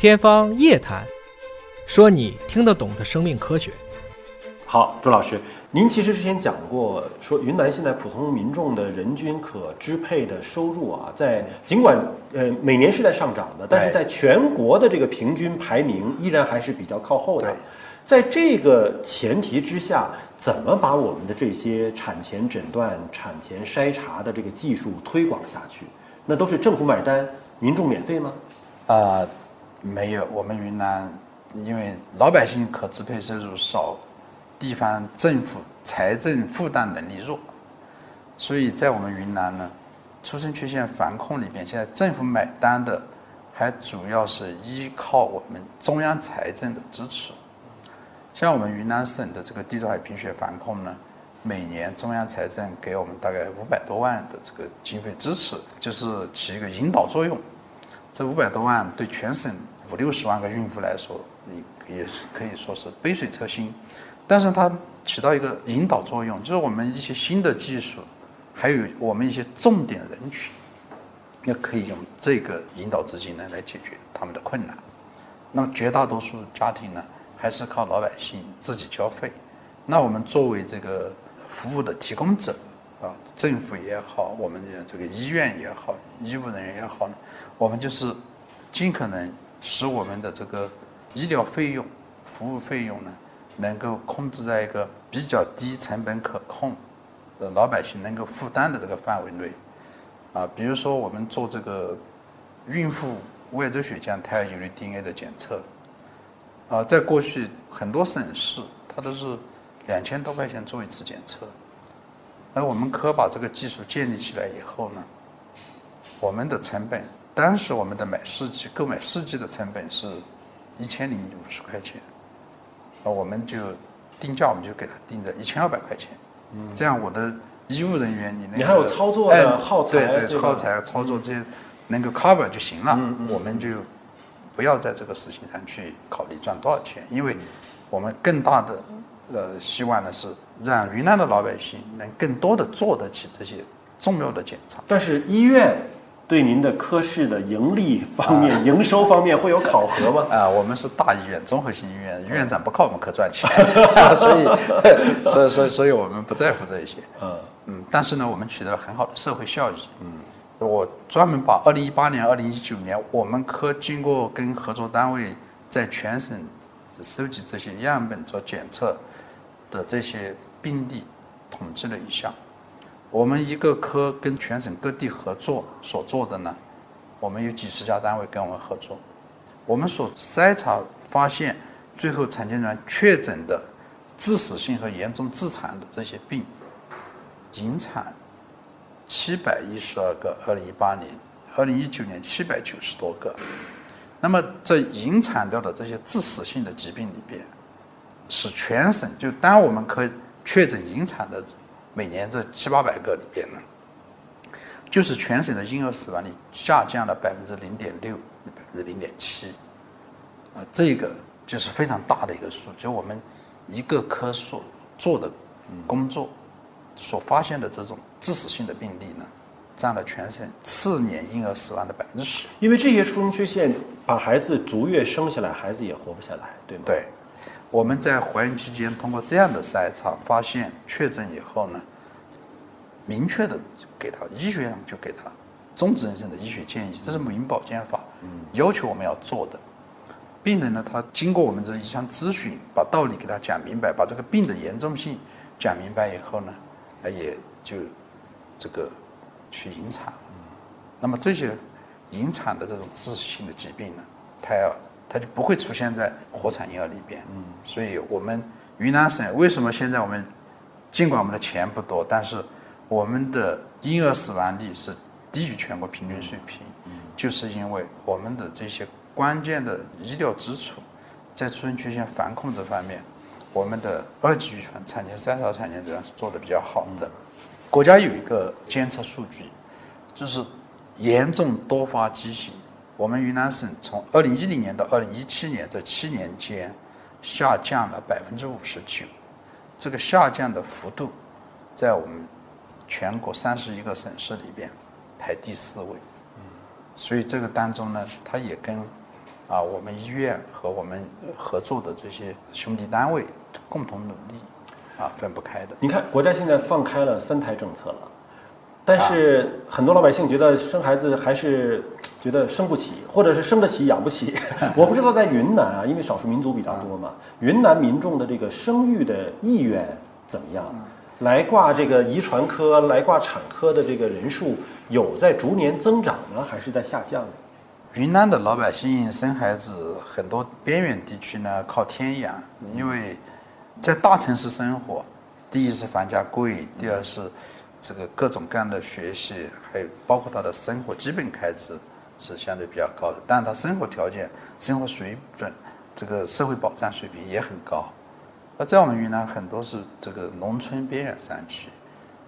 天方夜谭，说你听得懂的生命科学。好，朱老师，您其实之前讲过，说云南现在普通民众的人均可支配的收入啊，在尽管呃每年是在上涨的，但是在全国的这个平均排名依然还是比较靠后的。在这个前提之下，怎么把我们的这些产前诊断、产前筛查的这个技术推广下去？那都是政府买单，民众免费吗？啊。没有，我们云南因为老百姓可支配收入少，地方政府财政负担能力弱，所以在我们云南呢，出生缺陷防控里边，现在政府买单的还主要是依靠我们中央财政的支持。像我们云南省的这个地中海贫血防控呢，每年中央财政给我们大概五百多万的这个经费支持，就是起一个引导作用。这五百多万对全省五六十万个孕妇来说，也也是可以说是杯水车薪，但是它起到一个引导作用，就是我们一些新的技术，还有我们一些重点人群，也可以用这个引导资金呢来解决他们的困难。那么绝大多数家庭呢，还是靠老百姓自己交费。那我们作为这个服务的提供者啊，政府也好，我们的这个医院也好，医务人员也好呢。我们就是尽可能使我们的这个医疗费用、服务费用呢，能够控制在一个比较低成本可控、呃老百姓能够负担的这个范围内。啊，比如说我们做这个孕妇外周血浆胎儿游离 DNA 的检测，啊，在过去很多省市它都是两千多块钱做一次检测，而我们科把这个技术建立起来以后呢，我们的成本。当时我们的买试剂购买试剂的成本是一千零五十块钱，那，我们就定价我们就给他定在一千二百块钱，嗯，这样我的医务人员你那你还有操作的耗材对对耗材操作这些能够 cover 就行了，我们就不要在这个事情上去考虑赚多少钱，因为我们更大的呃希望呢是让云南的老百姓能更多的做得起这些重要的检查，但是医院。对您的科室的盈利方面、营收方面会有考核吗？啊，我们是大医院、综合性医院，院长不靠我们科赚钱，所以，所以，所以，所以我们不在乎这一些。嗯嗯，但是呢，我们取得了很好的社会效益。嗯，我专门把二零一八年、二零一九年我们科经过跟合作单位在全省收集这些样本做检测的这些病例统计了一下。我们一个科跟全省各地合作所做的呢，我们有几十家单位跟我们合作，我们所筛查发现，最后产前人确诊的致死性和严重致残的这些病，引产七百一十二个，二零一八年、二零一九年七百九十多个，那么这引产掉的这些致死性的疾病里边，是全省就当我们可确诊引产的。每年这七八百个里边呢，就是全省的婴儿死亡率下降了百分之零点六，百分之零点七，啊，这个就是非常大的一个数。就我们一个科所做的工作所发现的这种致死性的病例呢，占了全省次年婴儿死亡的百分之十。因为这些出生缺陷把孩子逐月生下来，孩子也活不下来，对吗？对。我们在怀孕期间通过这样的筛查发现确诊以后呢，明确的给他医学上就给他终止妊娠的医学建议，这是母婴保健法要求我们要做的。病人呢，他经过我们这一项咨询，把道理给他讲明白，把这个病的严重性讲明白以后呢，也就这个去引产。那么这些引产的这种致死性的疾病呢，胎儿。它就不会出现在活产婴儿里边，嗯，所以我们云南省为什么现在我们尽管我们的钱不多，但是我们的婴儿死亡率是低于全国平均水平，嗯，就是因为我们的这些关键的医疗支出在出生缺陷防控这方面，我们的二级预防、产前筛查、产前诊断是做的比较好的。国家有一个监测数据，就是严重多发畸形。我们云南省从二零一零年到二零一七年这七年间，下降了百分之五十九，这个下降的幅度，在我们全国三十一个省市里边排第四位。嗯，所以这个当中呢，它也跟啊，我们医院和我们合作的这些兄弟单位共同努力，啊，分不开的。你看，国家现在放开了三胎政策了，但是很多老百姓觉得生孩子还是觉得生不起，或者是生得起养不起。我不知道在云南啊，因为少数民族比较多嘛，云南民众的这个生育的意愿怎么样？来挂这个遗传科、来挂产科的这个人数有在逐年增长呢，还是在下降呢？云南的老百姓生孩子，很多边远地区呢靠天养，因为在大城市生活，第一是房价贵，第二是这个各种各样的学习，还有包括他的生活基本开支是相对比较高的，但他生活条件、生活水准、这个社会保障水平也很高。而在我们云南，很多是这个农村边远山区，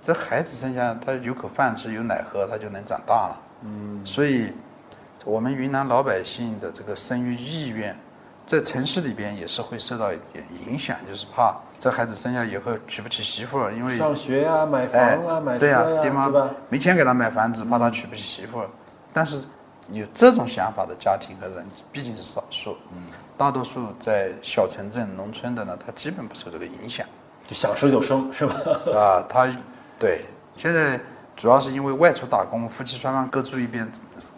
这孩子生下他有口饭吃，有奶喝，他就能长大了。嗯，所以。我们云南老百姓的这个生育意愿，在城市里边也是会受到一点影响，就是怕这孩子生下以后娶不起媳妇儿，因为上学呀、买房啊、买车呀，对吧？没钱给他买房子，怕他娶不起媳妇儿。但是有这种想法的家庭和人毕竟是少数，嗯，大多数在小城镇、农村的呢，他基本不受这个影响，就想生就生，是吧？啊，他对现在主要是因为外出打工，夫妻双方各住一边。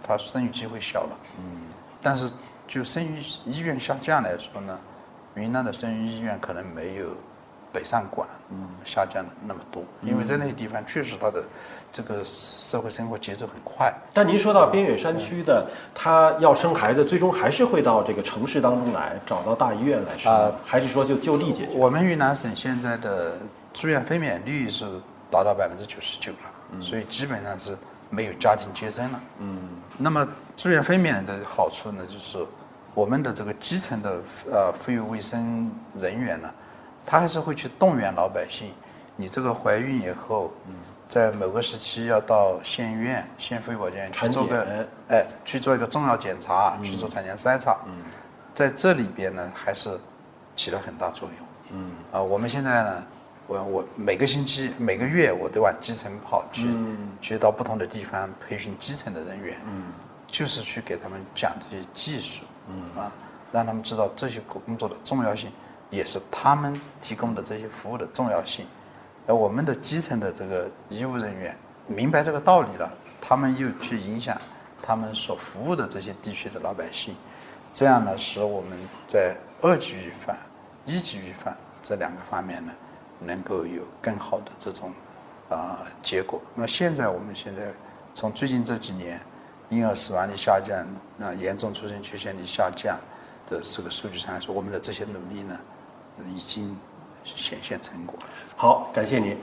他生育机会小了，嗯，但是就生育意愿下降来说呢，云南的生育意愿可能没有北上广嗯下降了那么多，因为在那些地方确实它的这个社会生活节奏很快。但您说到边远山区的，他要生孩子，最终还是会到这个城市当中来，找到大医院来生，还是说就就地解决？我们云南省现在的住院分娩率是达到百分之九十九了，所以基本上是。没有家庭接生了，嗯，那么住院分娩的好处呢，就是我们的这个基层的呃妇幼卫生人员呢，他还是会去动员老百姓，你这个怀孕以后，嗯，在某个时期要到县医院、县妇幼保健去做个，哎，去做一个重要检查，去做产前筛查，嗯，在这里边呢，还是起了很大作用，嗯，啊，我们现在呢。我我每个星期每个月我都往基层跑去，去到不同的地方培训基层的人员，就是去给他们讲这些技术，啊，让他们知道这些工作的重要性，也是他们提供的这些服务的重要性。而我们的基层的这个医务人员明白这个道理了，他们又去影响他们所服务的这些地区的老百姓，这样呢，使我们在二级预防、一级预防这两个方面呢。能够有更好的这种啊结果。那现在我们现在从最近这几年婴儿死亡率下降、啊严重出生缺陷率下降的这个数据上来说，我们的这些努力呢，已经显现成果。好，感谢您。